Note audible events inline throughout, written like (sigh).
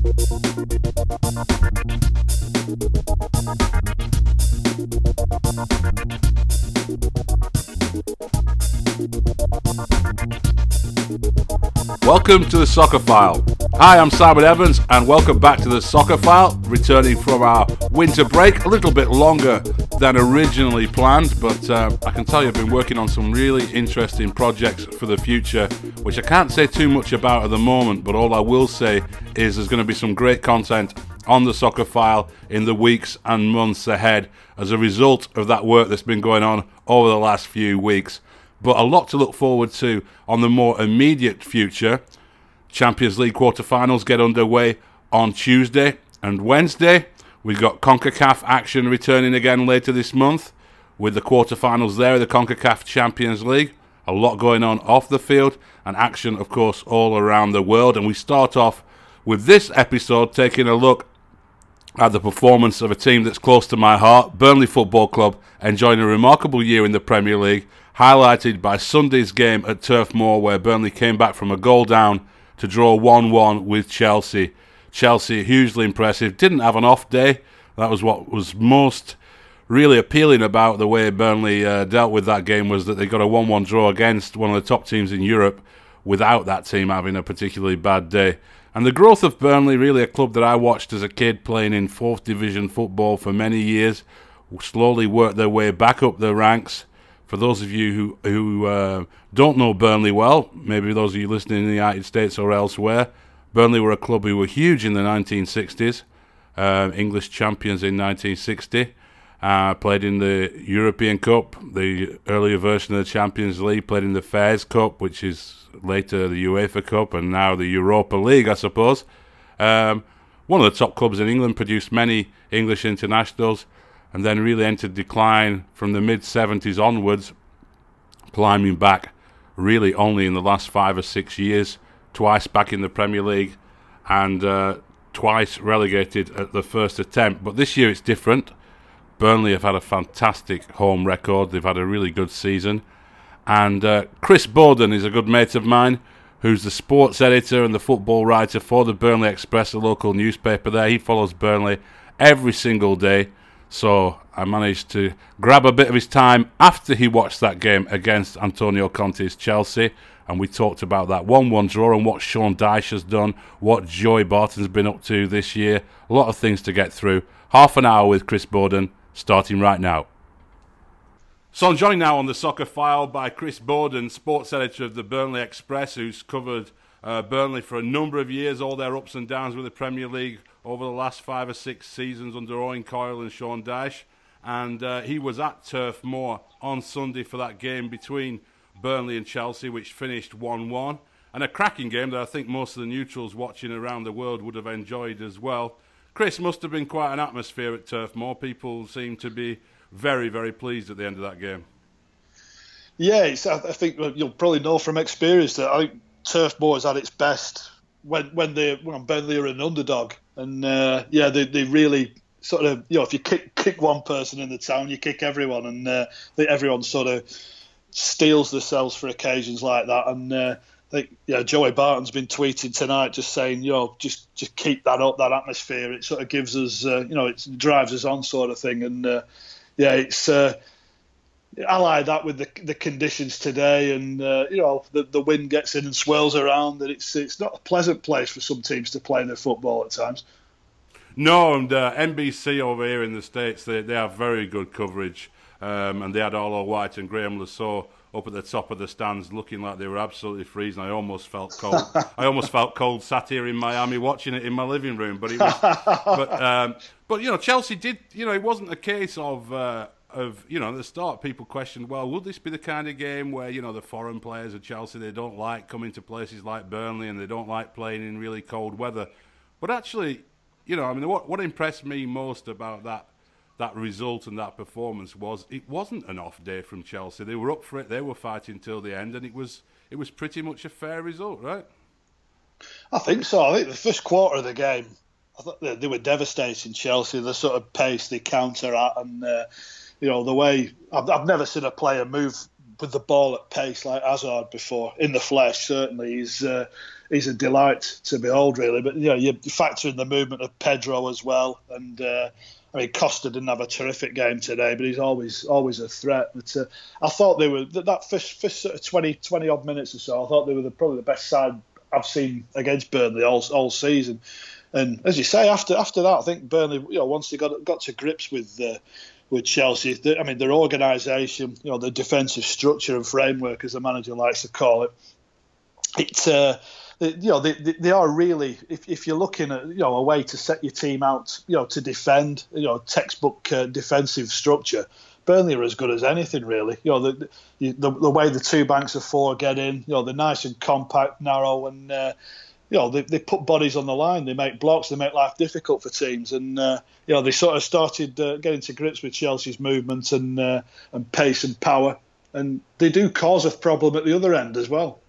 Thank you. Welcome to the Soccer File. Hi, I'm Simon Evans, and welcome back to the Soccer File, returning from our winter break, a little bit longer than originally planned, but uh, I can tell you I've been working on some really interesting projects for the future, which I can't say too much about at the moment, but all I will say is there's going to be some great content on the Soccer File in the weeks and months ahead as a result of that work that's been going on over the last few weeks but a lot to look forward to on the more immediate future. Champions League quarterfinals get underway on Tuesday and Wednesday. We've got CONCACAF action returning again later this month with the quarterfinals there, of the CONCACAF Champions League. A lot going on off the field and action, of course, all around the world. And we start off with this episode taking a look at the performance of a team that's close to my heart, Burnley Football Club, enjoying a remarkable year in the Premier League highlighted by Sunday's game at Turf Moor, where Burnley came back from a goal down to draw 1 1 with Chelsea. Chelsea, hugely impressive, didn't have an off day. That was what was most really appealing about the way Burnley uh, dealt with that game was that they got a 1 1 draw against one of the top teams in Europe without that team having a particularly bad day. And the growth of Burnley, really a club that I watched as a kid playing in fourth division football for many years, slowly worked their way back up the ranks for those of you who who uh, don't know Burnley well, maybe those of you listening in the United States or elsewhere, Burnley were a club who were huge in the 1960s, uh, English champions in 1960. Uh, played in the European Cup, the earlier version of the Champions League. Played in the Fairs Cup, which is later the UEFA Cup, and now the Europa League, I suppose. Um, one of the top clubs in England produced many English internationals and then really entered decline from the mid 70s onwards, climbing back really only in the last five or six years, twice back in the Premier League, and uh, twice relegated at the first attempt. But this year it's different. Burnley have had a fantastic home record, they've had a really good season. And uh, Chris Boden is a good mate of mine, who's the sports editor and the football writer for the Burnley Express, a local newspaper there. He follows Burnley every single day so I managed to grab a bit of his time after he watched that game against Antonio Conte's Chelsea. And we talked about that 1 1 draw and what Sean Dyche has done, what Joey Barton's been up to this year. A lot of things to get through. Half an hour with Chris Boden, starting right now. So I'm joined now on the soccer file by Chris Boden, sports editor of the Burnley Express, who's covered uh, Burnley for a number of years, all their ups and downs with the Premier League, over the last five or six seasons under Owen Coyle and Sean Dyche. And uh, he was at Turf Moor on Sunday for that game between Burnley and Chelsea, which finished 1 1. And a cracking game that I think most of the neutrals watching around the world would have enjoyed as well. Chris must have been quite an atmosphere at Turf Moor. People seem to be very, very pleased at the end of that game. Yeah, I think you'll probably know from experience that I Turf Moor is at its best when when they when Burnley are an underdog, and uh, yeah, they they really sort of you know if you kick kick one person in the town, you kick everyone, and uh, everyone sort of steels themselves for occasions like that, and. Uh, think yeah, Joey Barton's been tweeting tonight, just saying, you know, just just keep that up, that atmosphere. It sort of gives us, uh, you know, it drives us on, sort of thing. And uh, yeah, it's uh, ally that with the the conditions today, and uh, you know the the wind gets in and swirls around, that it's it's not a pleasant place for some teams to play their football at times. No, and uh, NBC over here in the states they they have very good coverage, um, and they had Arlo White and Graham Saux up at the top of the stands, looking like they were absolutely freezing. I almost felt cold. (laughs) I almost felt cold sat here in Miami watching it in my living room. But it was, but um, but you know, Chelsea did. You know, it wasn't a case of. Uh, of you know the start people questioned well would this be the kind of game where you know the foreign players of Chelsea they don't like coming to places like Burnley and they don't like playing in really cold weather? But actually you know I mean what what impressed me most about that that result and that performance was it wasn't an off day from Chelsea. They were up for it. They were fighting till the end and it was it was pretty much a fair result right? I think so. I think the first quarter of the game I thought they, they were devastating Chelsea the sort of pace they counter at and uh, you know the way I've, I've never seen a player move with the ball at pace like Hazard before in the flesh. Certainly, he's uh, he's a delight to behold, really. But you know, you factor in the movement of Pedro as well, and uh, I mean, Costa didn't have a terrific game today, but he's always always a threat. But uh, I thought they were that first, first sort of 20, 20 odd minutes or so. I thought they were the, probably the best side I've seen against Burnley all all season. And as you say, after after that, I think Burnley, you know, once they got got to grips with uh, with Chelsea, I mean, their organisation, you know, the defensive structure and framework, as the manager likes to call it, it's. Uh, you know, they, they are really, if, if you're looking at, you know, a way to set your team out, you know, to defend, you know, textbook uh, defensive structure, Burnley are as good as anything, really. You know, the, the, the way the two banks of four get in, you know, they're nice and compact, narrow, and, uh, you know, they, they put bodies on the line, they make blocks, they make life difficult for teams. And, uh, you know, they sort of started uh, getting to grips with Chelsea's movement and, uh, and pace and power. And they do cause a problem at the other end as well.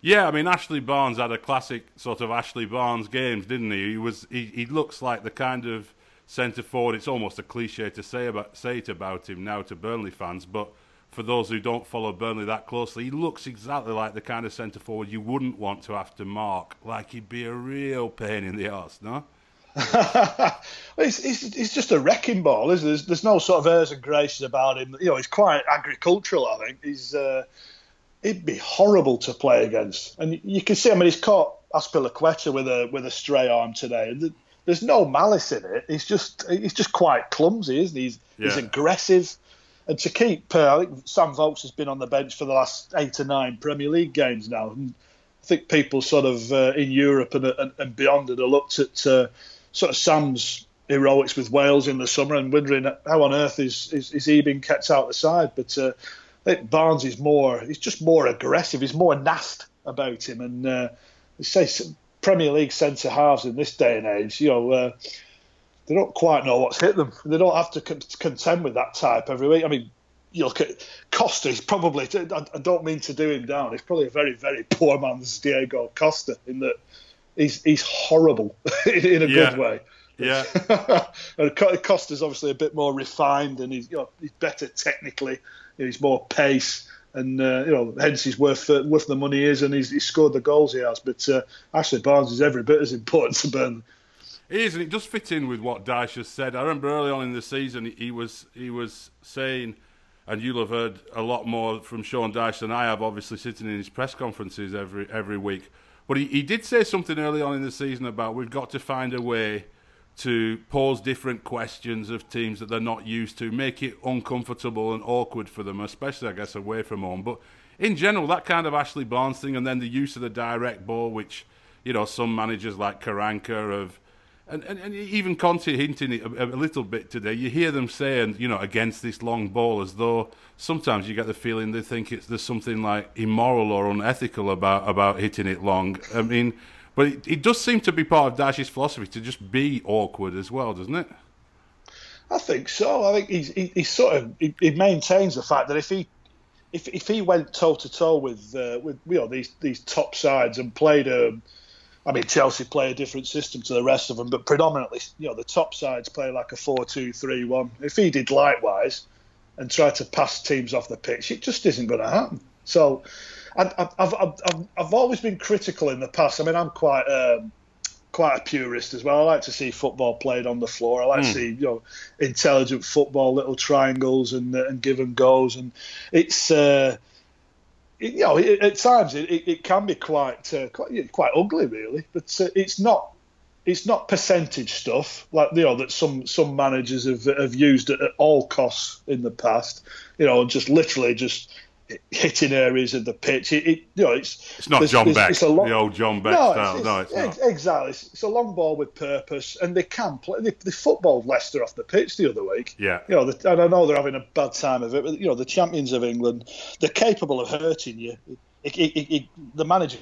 Yeah, I mean Ashley Barnes had a classic sort of Ashley Barnes games, didn't he? He was he, he looks like the kind of centre forward. It's almost a cliche to say about say it about him now to Burnley fans, but for those who don't follow Burnley that closely, he looks exactly like the kind of centre forward you wouldn't want to have to mark. Like he'd be a real pain in the arse, no? it's, it's, it's, just a wrecking ball, isn't it? There's, there's no sort of airs and graces about him. You know, he's quite agricultural, I think. He's uh, it'd be horrible to play against. And you can see, I mean, he's caught Azpilicueta with a with a stray arm today. There's no malice in it. He's just he's just quite clumsy, isn't he? He's, yeah. he's aggressive. And to keep, uh, I think Sam Vokes has been on the bench for the last eight or nine Premier League games now. And I think people sort of uh, in Europe and, and, and beyond had looked at uh, sort of Sam's heroics with Wales in the summer and wondering how on earth is, is, is he being kept out of the side. But uh, I think Barnes is more, he's just more aggressive. He's more nast about him. And uh, say Premier League centre halves in this day and age, you know, uh, they don't quite know what's hit them. They don't have to contend with that type every week. I mean, you look at Costa. He's probably. I don't mean to do him down. He's probably a very, very poor man's Diego Costa in that he's he's horrible (laughs) in a yeah. good way. Yeah. (laughs) and Costa's obviously a bit more refined and he's you know he's better technically he's more pace, and uh, you know, hence he's worth uh, worth the money he is, and he's, he's scored the goals he has. But uh, Ashley Barnes is every bit as important to Burnley. It is, and it does fit in with what Dyche has said. I remember early on in the season, he was he was saying, and you'll have heard a lot more from Sean Dyche than I have, obviously sitting in his press conferences every every week. But he, he did say something early on in the season about we've got to find a way to pose different questions of teams that they're not used to, make it uncomfortable and awkward for them, especially, I guess, away from home. But in general, that kind of Ashley Barnes thing, and then the use of the direct ball, which, you know, some managers like Karanka have. And, and, and even Conte hinting it a, a, little bit today. You hear them saying, you know, against this long ball, as though sometimes you get the feeling they think it's there's something like immoral or unethical about about hitting it long. I mean, but it, it does seem to be part of Dyche's philosophy to just be awkward as well, doesn't it? I think so. I think he's, he, he sort of he, he, maintains the fact that if he if, if he went toe to toe with uh, with you know these these top sides and played a, um, I mean Chelsea play a different system to the rest of them, but predominantly you know the top sides play like a 4 2 3 1. If he did likewise and tried to pass teams off the pitch, it just isn't going to happen. So I've, I've, I've, I've always been critical in the past. I mean, I'm quite um, quite a purist as well. I like to see football played on the floor. I like mm. to see you know intelligent football, little triangles and uh, and give and goes, and it's. Uh, it, you know, it, at times it, it, can be quite uh, quite, quite ugly, really. But uh, it's not it's not percentage stuff like you know that some some managers have have used at, at all costs in the past. You know, just literally just hitting areas of the pitch. It, it you know, it's it's not John Beck, it's a long, the old John Beck no, style. It's, no, it's not. Exactly, it's, a long ball with purpose, and they can play. They, they footballed Leicester off the pitch the other week. Yeah, you know, the, and I know they're having a bad time of it, but you know, the champions of England, they're capable of hurting you. It, it, the manager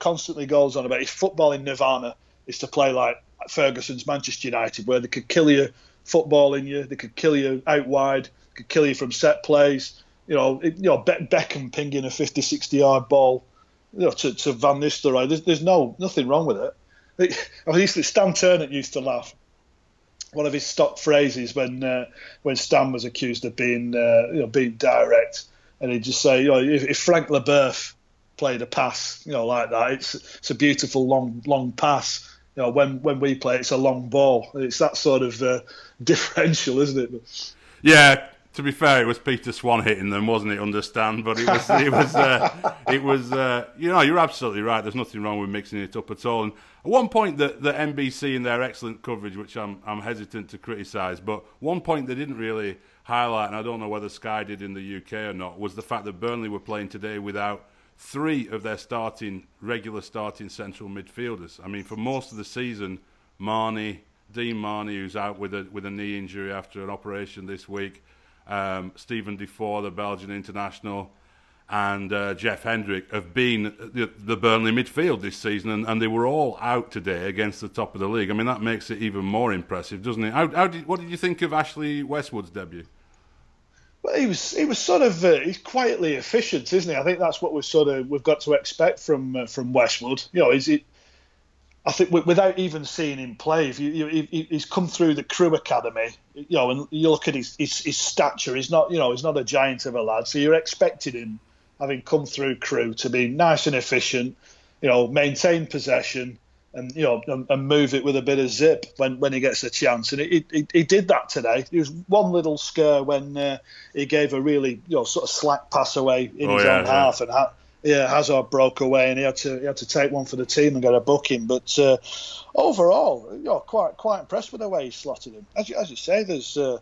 constantly goes on about his footballing nirvana is to play like Ferguson's Manchester United, where they could kill you footballing you, they could kill you out wide, could kill you from set plays you know, you know Be- Beckham pinging a 50, 60 yard ball, you know, to, to Van Nistelrooy. There's, there's no nothing wrong with it. it (laughs) I mean, Stan Ternent used to laugh. One of his stock phrases when uh, when Stan was accused of being uh, you know being direct and he'd just say, you know, if, if Frank Leboeuf played a pass, you know, like that, it's it's a beautiful long long pass. You know, when when we play, it's a long ball. It's that sort of uh, (laughs) differential, isn't it? Yeah, to be fair, it was Peter Swan hitting them, wasn't it? Understand, but it was it was uh, (laughs) it was uh, you know you're absolutely right. There's nothing wrong with mixing it up at all. And at one point, that the NBC in their excellent coverage, which I'm I'm hesitant to criticise, but one point they didn't really highlight, and I don't know whether Sky did in the UK or not, was the fact that Burnley were playing today without three of their starting regular starting central midfielders. I mean, for most of the season, Marney, Dean Marney, who's out with a with a knee injury after an operation this week um, Steven Defour, the Belgian international, and uh, Jeff Hendrick have been the, the, Burnley midfield this season, and, and, they were all out today against the top of the league. I mean, that makes it even more impressive, doesn't it? How, how did, what did you think of Ashley Westwood's debut? Well, he was he was sort of uh, he's quietly efficient, isn't he? I think that's what we sort of we've got to expect from uh, from Westwood. You know, it I think without even seeing him play, if you, you, he's come through the Crewe Academy, you know, and you look at his, his, his stature, he's not, you know, he's not a giant of a lad. So you're expecting him, having come through Crewe, to be nice and efficient, you know, maintain possession, and you know, and, and move it with a bit of zip when, when he gets a chance. And he, he, he did that today. There was one little scare when uh, he gave a really, you know, sort of slack pass away in oh, his yeah, own yeah. half, and. Ha- yeah, Hazard broke away and he had to he had to take one for the team and get a booking. But uh, overall, you know, quite quite impressed with the way he slotted him. As you, as you say, there's uh,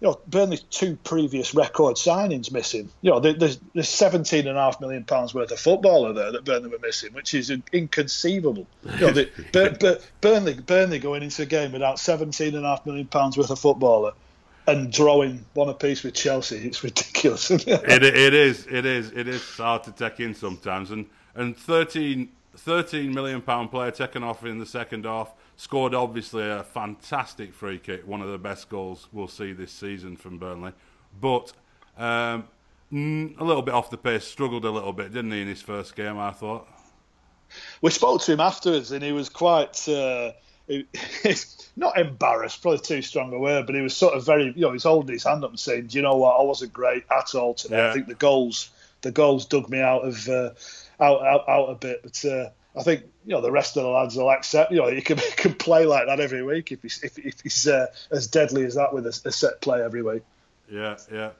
you know Burnley's two previous record signings missing. You know, there's there's 17 and a half million pounds worth of footballer there that Burnley were missing, which is inconceivable. You know, the, (laughs) Bur- Burnley Burnley going into a game without 17 and a half million pounds worth of footballer and drawing one apiece with Chelsea. It's ridiculous. it, it is. It is. It is hard to take in sometimes. And and 13, 13 million pound player taken off in the second half. Scored obviously a fantastic free kick, one of the best goals we'll see this season from Burnley. But um, a little bit off the pace, struggled a little bit, didn't he, in his first game? I thought. We spoke to him afterwards, and he was quite. Uh, not embarrassed, probably too strong a word, but he was sort of very, you know, he's holding his hand up and saying, "Do you know what? I wasn't great at all today. Yeah. I think the goals, the goals dug me out of, uh, out, out, out a bit." But uh, I think you know the rest of the lads will accept. You know, he can, (laughs) he can play like that every week if he's if, if he's uh, as deadly as that with a, a set play every week. Yeah, yeah.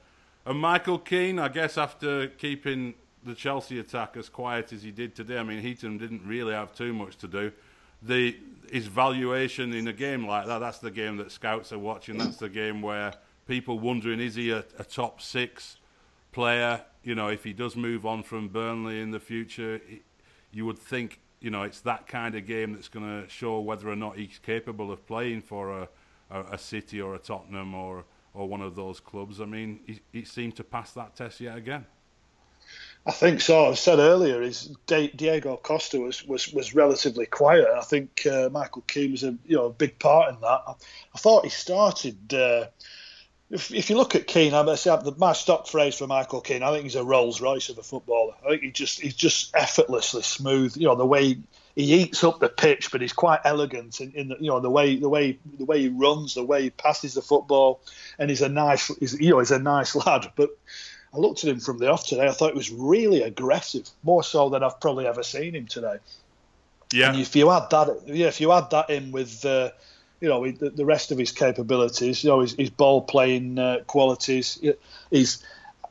And Michael Keane, I guess after keeping the Chelsea attack as quiet as he did today, I mean, Heaton didn't really have too much to do. The his valuation in a game like that, that's the game that scouts are watching. That's the game where people wondering is he a, a top six player? You know, if he does move on from Burnley in the future, you would think you know it's that kind of game that's going to show whether or not he's capable of playing for a, a, a, City or a Tottenham or or one of those clubs. I mean, he, he seemed to pass that test yet again. I think so. I said earlier, is Diego Costa was, was, was relatively quiet. I think uh, Michael Keane was a you know a big part in that. I, I thought he started. Uh, if, if you look at Keane, I'm say my stock phrase for Michael Keane. I think he's a Rolls Royce of a footballer. I think he just he's just effortlessly smooth. You know the way he eats up the pitch, but he's quite elegant in, in the, you know the way the way the way he runs, the way he passes the football, and he's a nice he's, you know he's a nice (laughs) lad. But I looked at him from the off today. I thought he was really aggressive, more so than I've probably ever seen him today. Yeah. And if you add that, yeah, if you add that in with, uh, you know, the, the, rest of his capabilities, you know, his, his ball playing uh, qualities, he's,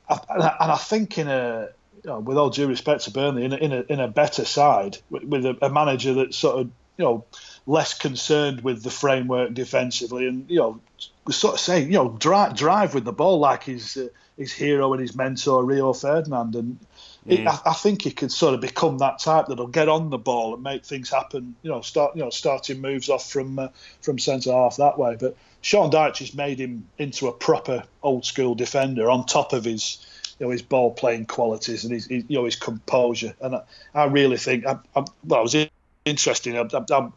and I think in a, you know, with all due respect to Burnley, in a, in a, in a better side with, with a, a manager that's sort of, you know, less concerned with the framework defensively, and you know, sort of saying, you know, drive, drive with the ball like he's uh, his hero and his mentor Rio Ferdinand, and mm. it, I, I, think he could sort of become that type that'll get on the ball and make things happen. You know, start you know starting moves off from uh, from centre half that way. But Sean Dyche has made him into a proper old school defender on top of his you know his ball playing qualities and his, his you know his composure. And I, I really think I, I, well, it was interesting. I, I,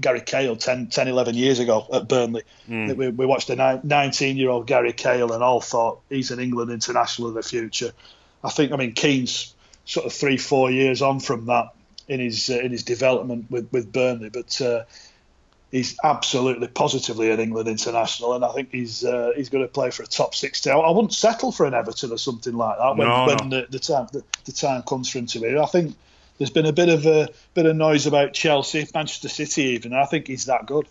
Gary Cahill 10, 10 11 years ago at Burnley. Mm. We, we, watched a 19 year old Gary Cahill and all thought he's an England international of the future. I think, I mean, Keane's sort of three, four years on from that in his uh, in his development with, with Burnley. But uh, he's absolutely positively an England international, and I think he's uh, he's going to play for a top six team. I wouldn't settle for an Everton or something like that when, No, when no. The, the time the, the time comes for him to be. I think there's been a bit of a bit of noise about Chelsea, Manchester City, even. I think he's that good.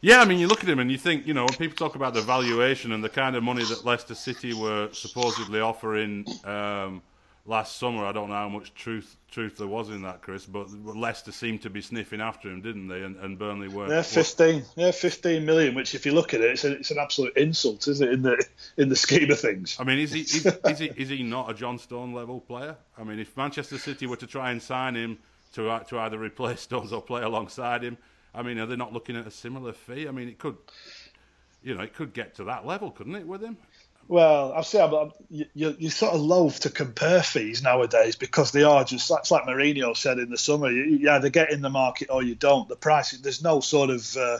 Yeah, I mean, you look at him and you think, you know, when people talk about the valuation and the kind of money that Leicester City were supposedly offering um, last summer, I don't know how much truth truth there was in that, Chris, but Leicester seemed to be sniffing after him, didn't they? And, and Burnley weren't. Yeah, fifteen. Yeah, fifteen million. Which, if you look at it, it's, a, it's an absolute insult, isn't it? In the in the scheme of things. I mean, is he (laughs) is, is he is he not a John Stone level player? I mean, if Manchester City were to try and sign him to uh, to either replace (laughs) Stones or play alongside him, I mean, are they not looking at a similar fee? I mean, it could, you know, it could get to that level, couldn't it, with him? Well, I've said, but you, you, you sort of loathe to compare fees nowadays because they are just. That's like Mourinho said in the summer. You, you either get in the market or you don't. The price, there's no sort of uh,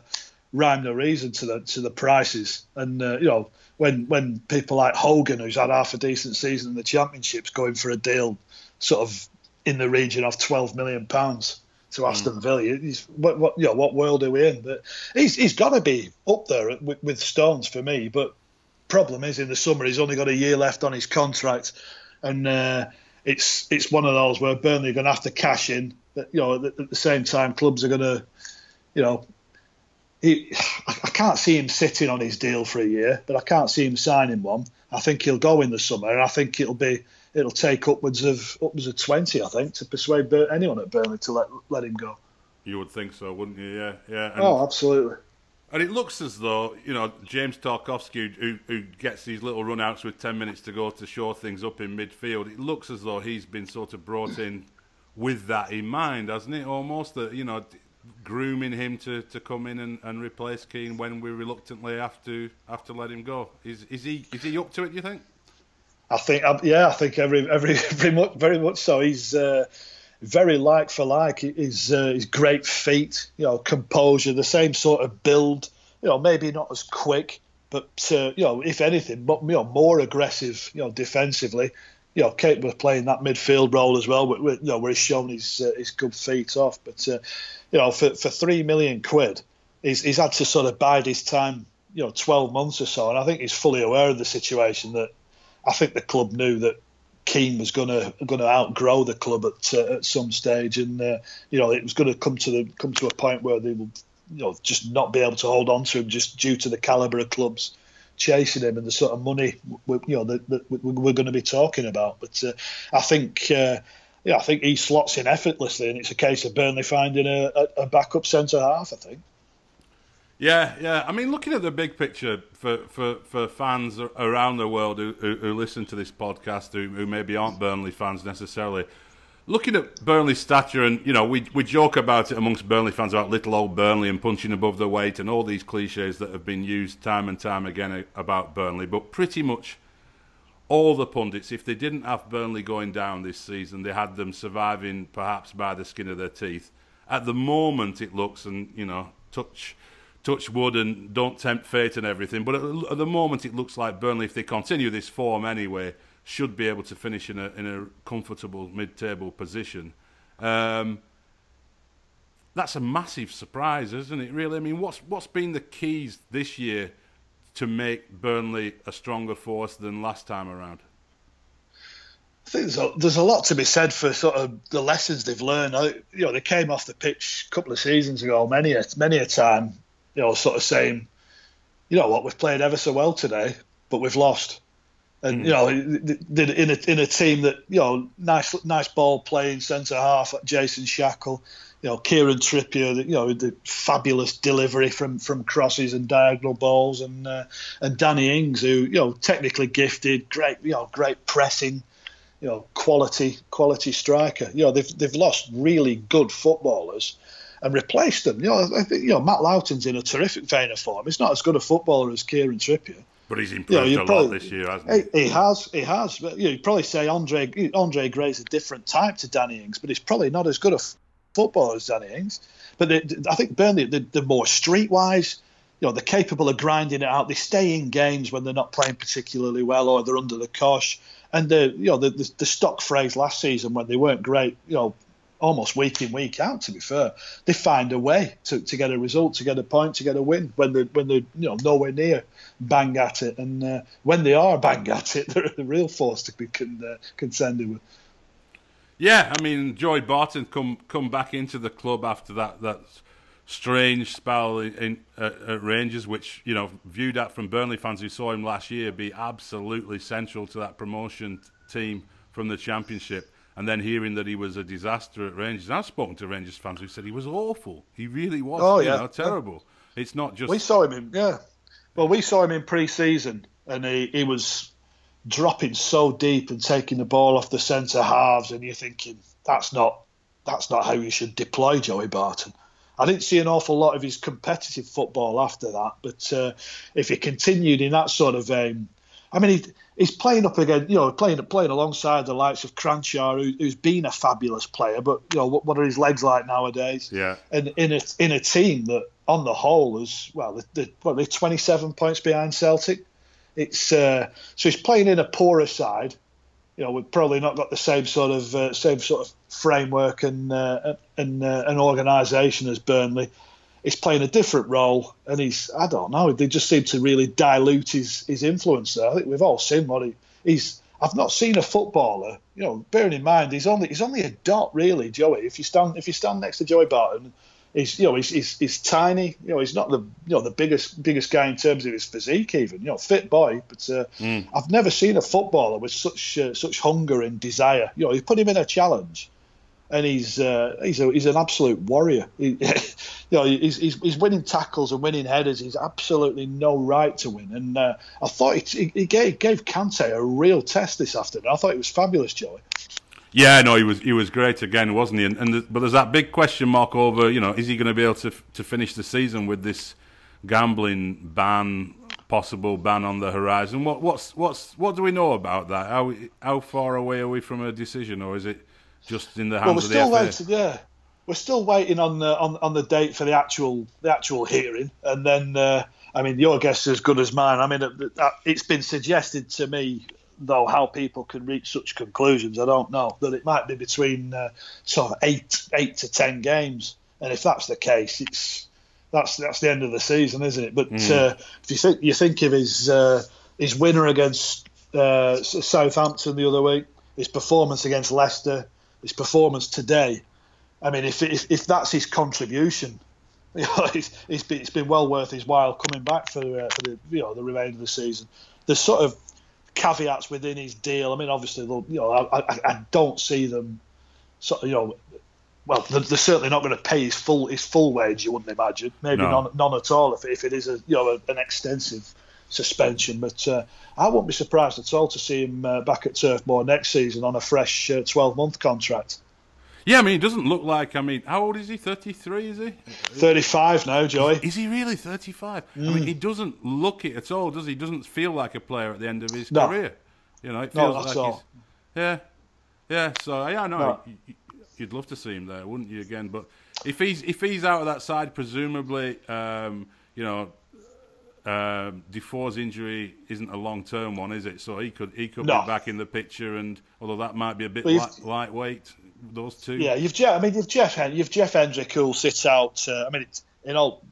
rhyme or reason to the to the prices. And uh, you know, when when people like Hogan, who's had half a decent season in the championships, going for a deal, sort of in the region of 12 million pounds to Aston Villa. He's, what, what, you know, what world are we in? But he's, he's got to be up there with, with Stones for me. But problem is, in the summer, he's only got a year left on his contract, and uh, it's it's one of those where Burnley are going to have to cash in. But you know, at, at the same time, clubs are going to, you know. He, I I can't see him sitting on his deal for a year, but I can't see him signing one. I think he'll go in the summer, and I think it'll be it'll take upwards of upwards of twenty, I think, to persuade anyone at Burnley to let let him go. You would think so, wouldn't you? Yeah, yeah. And, Oh, absolutely. And it looks as though you know James Tarkowski, who, who gets these little runouts with ten minutes to go to shore things up in midfield. It looks as though he's been sort of brought in with that in mind, hasn't it? Almost that you know grooming him to, to come in and, and replace Keane when we reluctantly have to have to let him go. Is is he is he up to it? Do you think? I think, um, yeah, I think every every (laughs) very much very much so. He's uh, very like for like. His uh, his great feet, you know, composure, the same sort of build. You know, maybe not as quick, but uh, you know, if anything, but you know, more aggressive. You know, defensively. You know, capable of playing that midfield role as well. Where, you know, where he's shown his uh, his good feet off. But uh, you know, for for three million quid, he's he's had to sort of bide his time. You know, twelve months or so, and I think he's fully aware of the situation that I think the club knew that Keane was going to going to outgrow the club at uh, at some stage, and uh, you know it was going to come to the come to a point where they would you know just not be able to hold on to him just due to the caliber of clubs chasing him and the sort of money we, you know that, that we're going to be talking about. But uh, I think. Uh, yeah, I think he slots in effortlessly, and it's a case of Burnley finding a, a, a backup centre half. I think. Yeah, yeah. I mean, looking at the big picture for, for, for fans around the world who, who, who listen to this podcast, who, who maybe aren't Burnley fans necessarily, looking at Burnley's stature, and you know, we we joke about it amongst Burnley fans about little old Burnley and punching above their weight, and all these cliches that have been used time and time again about Burnley. But pretty much all the pundits, if they didn't have Burnley going down this season, they had them surviving perhaps by the skin of their teeth. At the moment, it looks, and you know, touch touch wood and don't tempt fate and everything. But at, at the moment, it looks like Burnley, if they continue this form anyway, should be able to finish in a in a comfortable mid-table position. Um, that's a massive surprise, isn't it? Really, I mean, what's what's been the keys this year to make Burnley a stronger force than last time around? I think there's a, there's a lot to be said for sort of the lessons they've learned. You know, they came off the pitch a couple of seasons ago, many a many a time, you know, sort of saying, you know what, we've played ever so well today, but we've lost. And you know, in a in a team that you know, nice nice ball playing centre half, Jason Shackell, you know, Kieran Trippier, you know, the fabulous delivery from from crosses and diagonal balls, and uh, and Danny Ings, who you know, technically gifted, great, you know, great pressing, you know, quality quality striker. You know, they've they've lost really good footballers and replaced them. You know, I think you know Matt Lowton's in a terrific vein of form. He's not as good a footballer as Kieran Trippier. But he's improved you a probably- lot this year, hasn't he? He, has, he has. But you know, you'd probably say Andre Andre Gray's a different type to Danny Ings, but he's probably not as good a f- footballer as Danny Ings. But they, I think Burnley, they're, they're more streetwise. You know, they're capable of grinding it out. They stay in games when they're not playing particularly well or they're under the cosh. And the you know the, the, the stock phrase last season when they weren't great, you know, almost week in week out. To be fair, they find a way to, to get a result, to get a point, to get a win when they when they you know nowhere near bang at it, and uh, when they are bang at it, (laughs) they're the real force to be con- uh, contended with. Yeah, I mean, Joey Barton come come back into the club after that that strange spell in, at Rangers, which you know viewed at from Burnley fans who saw him last year be absolutely central to that promotion team from the Championship. And then hearing that he was a disaster at Rangers, I've spoken to Rangers fans who said he was awful. He really was. Oh yeah, know, terrible. It's not just we saw him in yeah. Well, we saw him in pre-season, and he, he was dropping so deep and taking the ball off the centre halves, and you're thinking that's not that's not how you should deploy Joey Barton. I didn't see an awful lot of his competitive football after that, but uh, if he continued in that sort of vein, I mean, he, he's playing up again, you know, playing playing alongside the likes of Kranjcar, who, has been a fabulous player, but you know, what, what, are his legs like nowadays? Yeah, and in a in a team that, on the whole, is well, the, the, what, they're 27 points behind Celtic. It's uh, so he's playing in a poorer side. You know, we've probably not got the same sort of uh, same sort of framework and uh, and uh, an organisation as Burnley. He's playing a different role, and he's I don't know. They just seem to really dilute his his influence there. I think we've all seen what he, he's. I've not seen a footballer, you know, bearing in mind he's only he's only a dot really, Joey. If you stand if you stand next to Joey Barton he's you know he's, he's, he's tiny. You know he's not the you know the biggest biggest guy in terms of his physique even. You know fit boy, but uh, mm. I've never seen a footballer with such uh, such hunger and desire. You know you put him in a challenge, and he's uh, he's a, he's an absolute warrior. He, (laughs) you know he's, he's, he's winning tackles and winning headers. He's absolutely no right to win. And uh, I thought he, he gave gave Kante a real test this afternoon. I thought it was fabulous, Joey. Yeah, no, he was he was great again, wasn't he? And, and the, but there's that big question mark over, you know, is he going to be able to to finish the season with this gambling ban, possible ban on the horizon? What what's what's what do we know about that? How how far away are we from a decision, or is it just in the hands well, we're of still the FA? Waiting, yeah, we're still waiting on the on, on the date for the actual the actual hearing, and then. Uh, I mean, your guess is as good as mine. I mean, it's been suggested to me though how people can reach such conclusions, I don't know. That it might be between uh, sort of eight eight to ten games, and if that's the case, it's that's that's the end of the season, isn't it? But mm. uh, if you think you think of his uh, his winner against uh, Southampton the other week, his performance against Leicester, his performance today. I mean, if if, if that's his contribution, (laughs) you know, it's, it's been, it's been well worth his while coming back for, uh, for the you know the remainder of the season. There's sort of caveats within his deal. I mean, obviously, you know, I, I, I don't see them, sort of, you know, well, they're, they're certainly not going to pay his full his full wage. You wouldn't imagine, maybe no. none, none at all if, if it is a you know an extensive suspension. But uh, I wouldn't be surprised at all to see him uh, back at Turf Moor next season on a fresh twelve uh, month contract. Yeah, I mean, he doesn't look like. I mean, how old is he? Thirty-three, is he? Thirty-five now, Joey. Is he really thirty-five? Mm. I mean, he doesn't look it at all, does he? he? Doesn't feel like a player at the end of his no. career. You know, it feels no, like all. he's. Yeah, yeah. So yeah, no, no. You'd love to see him there, wouldn't you? Again, but if he's if he's out of that side, presumably, um, you know, um, Defour's injury isn't a long term one, is it? So he could he could no. be back in the picture, and although that might be a bit light, lightweight, those two. Yeah, you've Jeff. I mean, you've Jeff. You've Jeff Hendrick who'll sit out. Uh, I mean, it's, in all,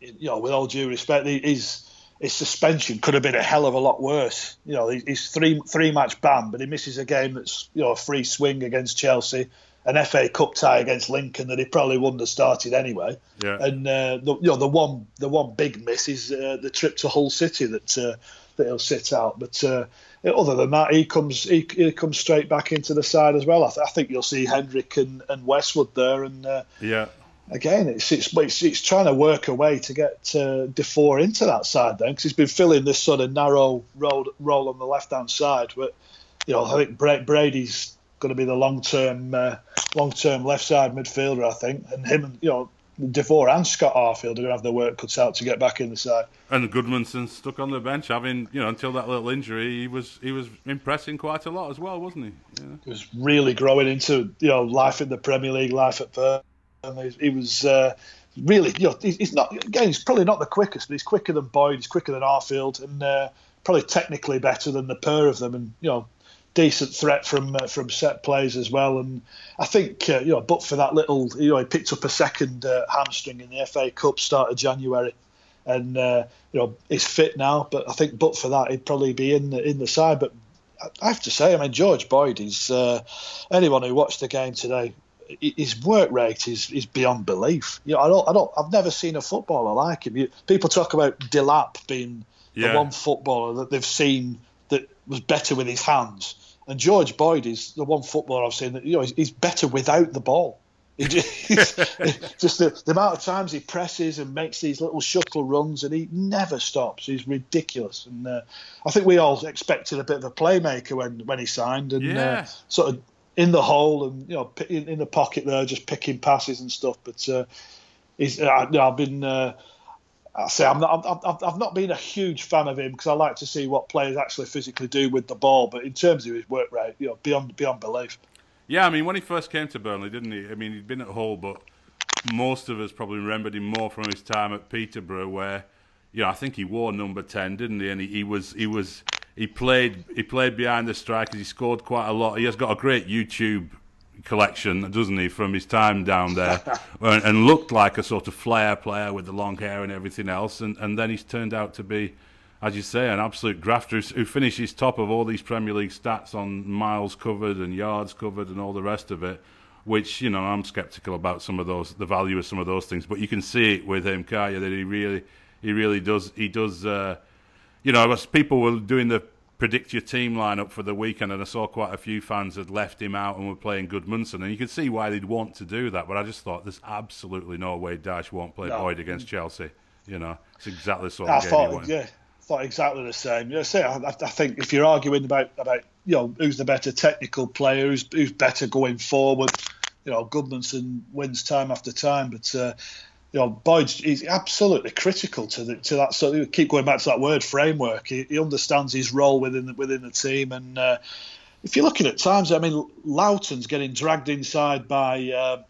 you know, with all due respect, his his suspension could have been a hell of a lot worse. You know, he's three three match ban, but he misses a game that's you know a free swing against Chelsea, an FA Cup tie against Lincoln that he probably wouldn't have started anyway. Yeah. And uh, the, you know the one the one big miss is uh, the trip to Hull City that uh, that he'll sit out. But uh, other than that, he comes he, he, comes straight back into the side as well. I, th- I think you'll see Hendrick and, and Westwood there, and uh, yeah. Again, it's, it's, it's it's trying to work a way to get uh, Defour into that side then, because he's been filling this sort of narrow road role on the left hand side. But you know, I think Brady's going to be the long term uh, long term left side midfielder, I think, and him and you know Defour and Scott Arfield are going to have their work cut out to get back in the side. And Gudmundsson stuck on the bench, having you know until that little injury, he was he was impressing quite a lot as well, wasn't he? Yeah. He was really growing into you know life in the Premier League, life at Perth. And he was uh, really you know he's not again he's probably not the quickest, but he's quicker than Boyd, he's quicker than Arfield, and uh, probably technically better than the pair of them. And you know decent threat from uh, from set plays as well. And I think uh, you know, but for that little, you know, he picked up a second uh, hamstring in the FA Cup start of January, and uh, you know he's fit now. But I think but for that, he'd probably be in the, in the side. But I have to say, I mean, George Boyd is uh, anyone who watched the game today. His work rate is, is beyond belief. You know, I don't, I don't, I've never seen a footballer like him. You, people talk about Delap being yeah. the one footballer that they've seen that was better with his hands. And George Boyd is the one footballer I've seen that you know he's, better without the ball. just, (laughs) just the, the, amount of times he presses and makes these little shuttle runs, and he never stops. He's ridiculous, and uh, I think we all expected a bit of a playmaker when when he signed, and uh, yeah. uh, sort of in the hole and you know in, in, the pocket there, just picking passes and stuff. But uh, he's, uh, I've been uh, I say I'm not, I've, I've not been a huge fan of him because I like to see what players actually physically do with the ball. But in terms of his work rate, you know, beyond beyond belief. Yeah, I mean, when he first came to Burnley, didn't he? I mean, he'd been at Hull, but most of us probably remembered him more from his time at Peterborough, where you know I think he wore number ten, didn't he? And he, he was he was he played he played behind the strikers. He scored quite a lot. He has got a great YouTube collection, doesn't he, from his time down there, (laughs) and, and, looked like a sort of flair player with the long hair and everything else, and, and then he's turned out to be, as you say, an absolute grafter who finishes top of all these Premier League stats on miles covered and yards covered and all the rest of it. Which you know, I'm sceptical about some of those, the value of some of those things, but you can see it with him, can't? That he really, he really does, he does. Uh, you know, as people were doing the predict your team lineup for the weekend, and I saw quite a few fans had left him out and were playing Gudmundsson, and you could see why they'd want to do that. But I just thought there's absolutely no way Dyche won't play no. Boyd against Chelsea. You know, it's exactly the sort I of thought, Yeah, thought exactly the same. You know, say, I, I, think if you're arguing about about you know who's the better technical player, who's who's better going forward, you know, Gudmundsson wins time after time, but. Uh, you know, Boyd is absolutely critical to the, to that. So keep going back to that word framework. He, he understands his role within the, within the team, and uh, if you're looking at times, I mean, Lowton's getting dragged inside by uh,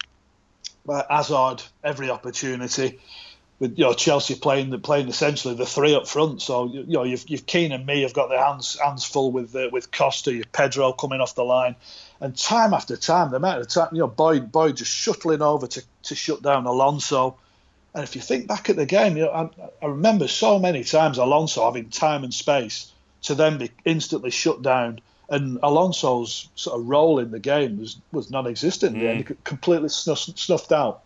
by Hazard every opportunity. With you know Chelsea playing the playing essentially the three up front, so you know you've, you've Keane and Mee have got their hands hands full with uh, with Costa, you've Pedro coming off the line, and time after time, the amount of time you know Boyd Boyd just shuttling over to, to shut down Alonso, and if you think back at the game, you know, I, I, remember so many times Alonso having time and space to then be instantly shut down, and Alonso's sort of role in the game was, was non-existent. Mm. And completely snuffed, snuffed out.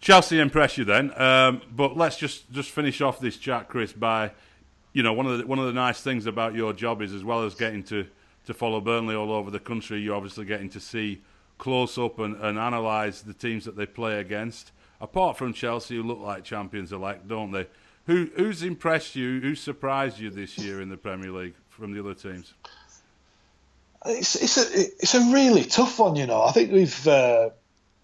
Chelsea impress you then, um, but let's just just finish off this chat, Chris, by you know one of the one of the nice things about your job is as well as getting to to follow Burnley all over the country, you're obviously getting to see close up and, and analyse the teams that they play against apart from Chelsea, who look like champions elect, don't they? Who who's impressed you? Who surprised you this year in the Premier League from the other teams? It's it's a it's a really tough one, you know. I think we've uh,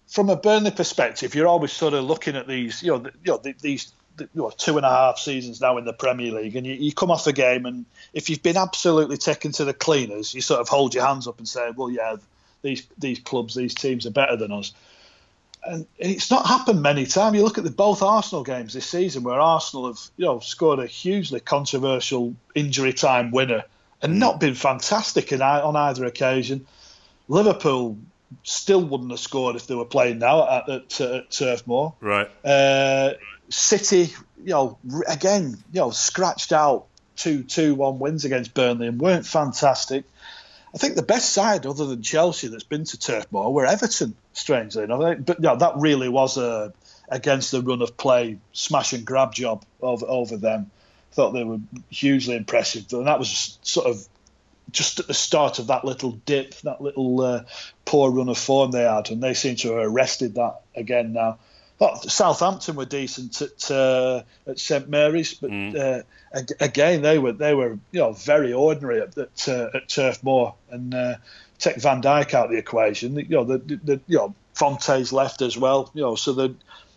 from a Burnley perspective, you're always sort of looking at these, you know, the, you know the, these you know, two and a half seasons now in the Premier League, and you, you, come off a game, and if you've been absolutely taken to the cleaners, you sort of hold your hands up and say, well, yeah, these these clubs, these teams are better than us and it's not happened many times. You look at the both Arsenal games this season, where Arsenal have you know scored a hugely controversial injury time winner and mm. not been fantastic in, on either occasion. Liverpool still wouldn't have scored if they were playing now at, at, at Turf Moor. Right. Uh, City, you know, again, you know, scratched out two two one wins against Burnley and weren't fantastic. I think the best side, other than Chelsea, that's been to Turf Moor were Everton. Strangely enough, but yeah, that really was a against the run of play smash and grab job over over them. Thought they were hugely impressive, and that was sort of just at the start of that little dip, that little uh, poor run of form they had, and they seem to have arrested that again now. Southampton were decent at uh, at St Mary's, but mm. uh, again they were they were you know very ordinary at at, uh, at Turf Moor, and uh, take Van Dijk out of the equation, you know the, the you know Fonte's left as well, you know so the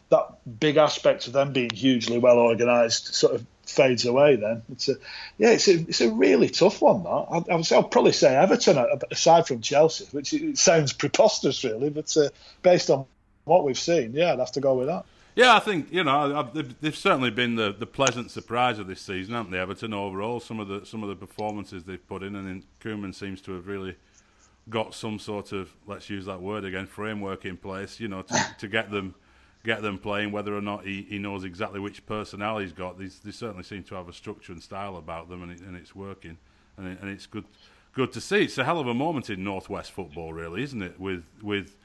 that big aspect of them being hugely well organised sort of fades away. Then it's a yeah, it's a it's a really tough one. That I, I would say I'll probably say Everton aside from Chelsea, which it sounds preposterous really, but uh, based on what we've seen, yeah, I'd have to go with that. Yeah, I think you know they've, they've, certainly been the, the pleasant surprise of this season, haven't they? Everton overall, some of the some of the performances they've put in, and Koeman seems to have really got some sort of let's use that word again framework in place, you know, to, (laughs) to get them get them playing. Whether or not he, he knows exactly which personnel he's got, they, they certainly seem to have a structure and style about them, and, it, and it's working, and, it, and it's good good to see. It's a hell of a moment in Northwest football, really, isn't it? With with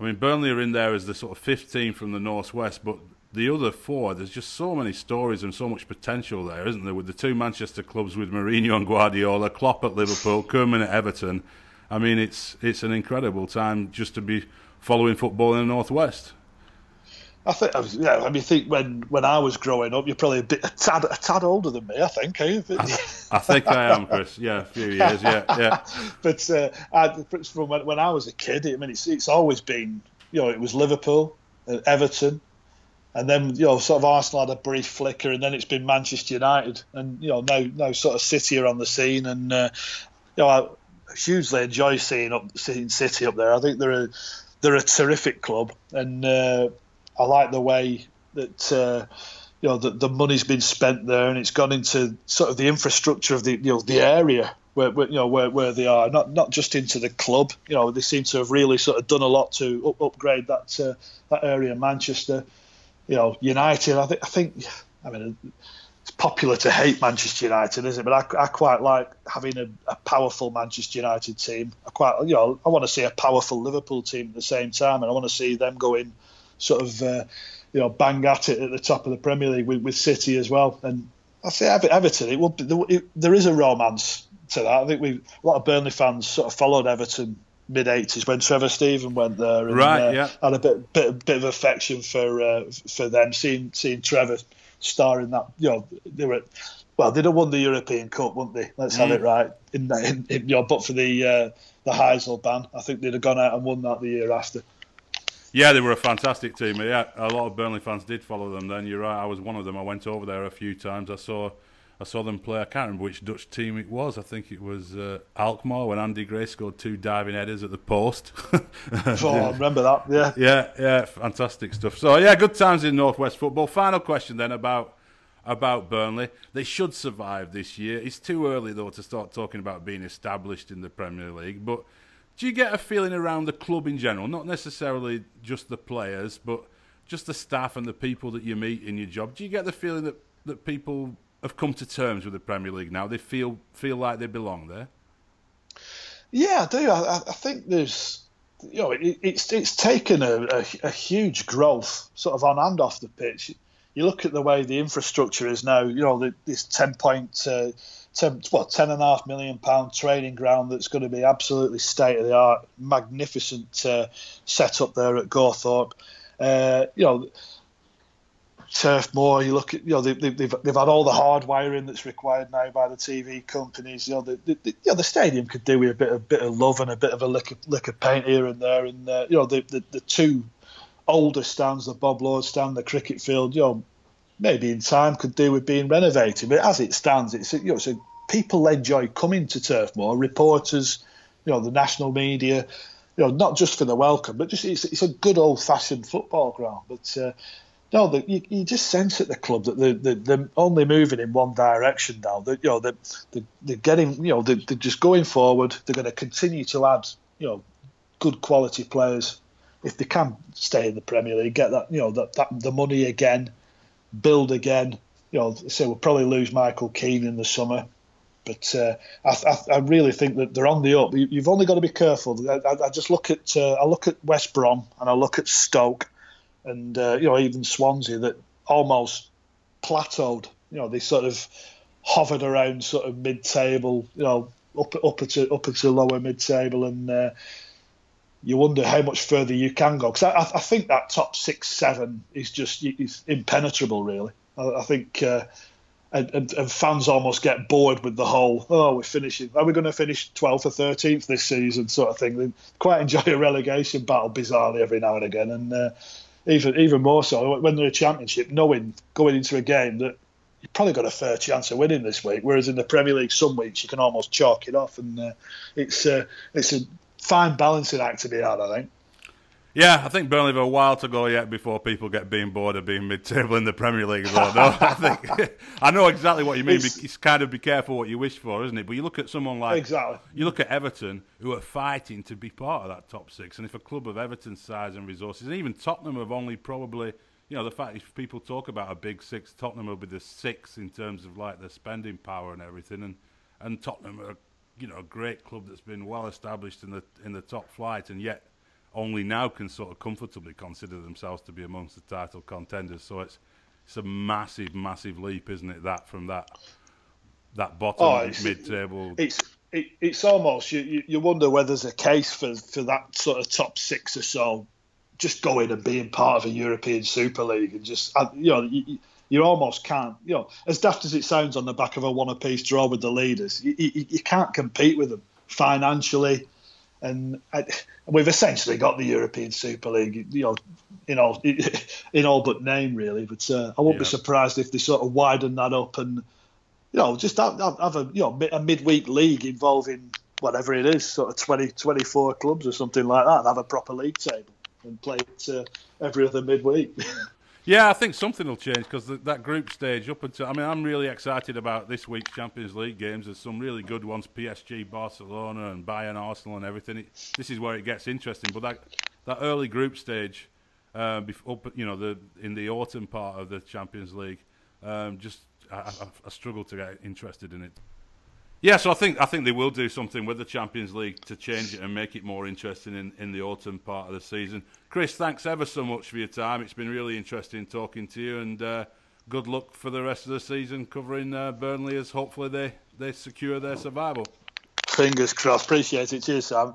I mean, Burnley are in there as the sort of fifth team from the northwest, but the other four, there's just so many stories and so much potential there, isn't there? With the two Manchester clubs, with Mourinho and Guardiola, Klopp at Liverpool, Koeman at Everton. I mean, it's it's an incredible time just to be following football in the northwest. I think, yeah. I mean, think when when I was growing up, you're probably a bit a tad, a tad older than me. I think. Eh? (laughs) I, think I am, Chris. Yeah, a few years. Yeah, yeah. (laughs) but uh, I, from when, I was a kid, I mean, it's it's always been, you know, it was Liverpool, and Everton, and then you know, sort of Arsenal had a brief flicker, and then it's been Manchester United, and you know, now now sort of City are on the scene, and uh, you know, I hugely enjoy seeing up seeing City up there. I think they're a they're a terrific club, and. Uh, I like the way that uh, you know the, the money's been spent there, and it's gone into sort of the infrastructure of the you know the area where, where, you know where, where they are, not not just into the club. You know they seem to have really sort of done a lot to up, upgrade that uh, that area, Manchester. You know United. I think I think I mean it's popular to hate Manchester United, isn't it? But I, I quite like having a, a, powerful Manchester United team. I quite you know I want to see a powerful Liverpool team at the same time, and I want to see them going sort of uh, you know bang at it at the top of the Premier League with, with City as well. And I say Everton, it will be, it, there is a romance to that. I think we a lot of Burnley fans sort of followed Everton mid '80s when Trevor Steven went there, and, right? Uh, yeah, had a bit bit bit of affection for uh, for them. Seeing seeing Trevor star in that, you know, they were. Well, they'd have won the European Cup, wouldn't they? Let's mm. have it right. In, in, in, you know, but for the uh, the Heysel ban, I think they'd have gone out and won that the year after. Yeah, they were a fantastic team. Yeah, a lot of Burnley fans did follow them. Then you're right. I was one of them. I went over there a few times. I saw, I saw them play. I can't remember which Dutch team it was. I think it was uh, Alkmaar when Andy Gray scored two diving headers at the post. (laughs) oh, I remember that. Yeah. Yeah, yeah, fantastic stuff. So yeah, good times in Northwest football. Final question then about about Burnley. They should survive this year. It's too early though to start talking about being established in the Premier League, but do you get a feeling around the club in general, not necessarily just the players, but just the staff and the people that you meet in your job? Do you get the feeling that, that people have come to terms with the Premier League now? They feel feel like they belong there. Yeah, I do. I, I think there's, you know, it, it's it's taken a, a, a, huge growth sort of on and off the pitch. You look at the way the infrastructure is now. You know, this ten point. Uh, 10, what, ten and a half million pound training ground that's going to be absolutely state of the art, magnificent uh, setup there at Gawthorpe. Uh, you know, Turf Moor. You look at you know they, have they've, they've had all the hard wiring that's required now by the TV companies. You know the, the, you know, the stadium could do with a bit of bit of love and a bit of a lick of, lick of paint here and there. And uh, you know the, the the two older stands, the Bob Lord stand, the cricket field. You know maybe in time could do with being renovated. But as it stands, it's you know, it's a, people enjoy coming to Turf Moor. Reporters, you know, the national media, you know, not just for the welcome, but just it's, it's a good old fashioned football ground. But uh, no, the, you, you, just sense at the club that they're, they're, they're, only moving in one direction now. That you know, they're, they're, getting, you know, they're, they're just going forward. They're going to continue to add, you know, good quality players if they can stay in the Premier League, get that, you know, that, that the money again build again. You know, so we'll probably lose Michael Keane in the summer, but uh, I, I, I, really think that they're on the up. You, have only got to be careful. I, I just look at uh, I look at West Brom and I look at Stoke, and uh, you know even Swansea that almost plateaued. You know they sort of hovered around sort of mid-table. You know up up to up to lower mid-table and uh, you wonder how much further you can go. Because I, I, think that top six, seven is just is impenetrable, really. I, think, uh, and, and, and, fans almost get bored with the whole, oh, we're finishing. Are we going to finish 12th or 13th this season, sort of thing? They quite enjoy a relegation battle, bizarrely, every now and again. And uh, even even more so when they're a championship, knowing going into a game that you've probably got a fair chance of winning this week. Whereas in the Premier League, some weeks you can almost chalk it off, and uh, it's uh, it's a fine balancing act to be had, I think. Yeah, I think Burnley have a while to go yet before people get being bored of being mid-table in the Premier League. Though. no, (laughs) I think (laughs) I know exactly what you mean. It's, it's, kind of be careful what you wish for, isn't it? But you look at someone like exactly. You look at Everton, who are fighting to be part of that top six, and if a club of Everton's size and resources, and even Tottenham have only probably, you know, the fact if people talk about a big six, Tottenham will be the six in terms of like the spending power and everything, and and Tottenham are, you know, a great club that's been well established in the in the top flight, and yet only now can sort of comfortably consider themselves to be amongst the title contenders. So it's it's a massive, massive leap, isn't it? That from that that bottom oh, mid-table. It's it, it's almost you, you wonder whether there's a case for for that sort of top six or so just going and being part of a European Super League and just uh, you know. You, you almost can't, you know, as daft as it sounds on the back of a one-apiece draw with the leaders, you, you, you can't compete with them financially and I, we've essentially got the European Super League, you know, in all (laughs) in all but name really. But uh, I won't yeah. be surprised if they sort of widen that up and you know just have, have a you know a midweek league involving whatever it is, sort of 20, 24 clubs or something like that, and have a proper league table and play it uh, every other midweek. (laughs) Yeah, I think something will change because that group stage up until I mean I'm really excited about this week's Champions League games. There's some really good ones: PSG, Barcelona, and Bayern, Arsenal, and everything. It, this is where it gets interesting. But that that early group stage, uh, before, you know, the in the autumn part of the Champions League, um, just I, I, I struggle to get interested in it. Yeah, so I think I think they will do something with the Champions League to change it and make it more interesting in, in the autumn part of the season. Chris, thanks ever so much for your time. It's been really interesting talking to you, and uh, good luck for the rest of the season covering uh, Burnley as hopefully they, they secure their survival. Fingers crossed. Appreciate it. Cheers, Sam.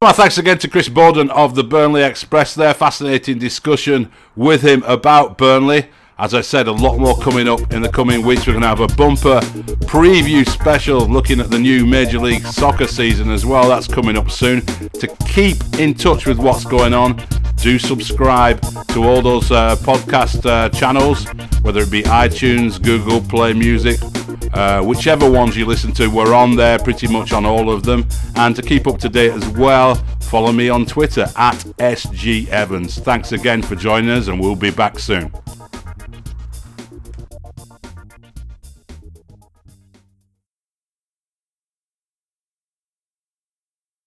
Well, thanks again to Chris Boden of the Burnley Express there. Fascinating discussion with him about Burnley. As I said, a lot more coming up in the coming weeks. We're going to have a bumper preview special looking at the new Major League Soccer season as well. That's coming up soon. To keep in touch with what's going on, do subscribe to all those uh, podcast uh, channels, whether it be iTunes, Google Play Music, uh, whichever ones you listen to. We're on there pretty much on all of them. And to keep up to date as well, follow me on Twitter at SG Evans. Thanks again for joining us, and we'll be back soon.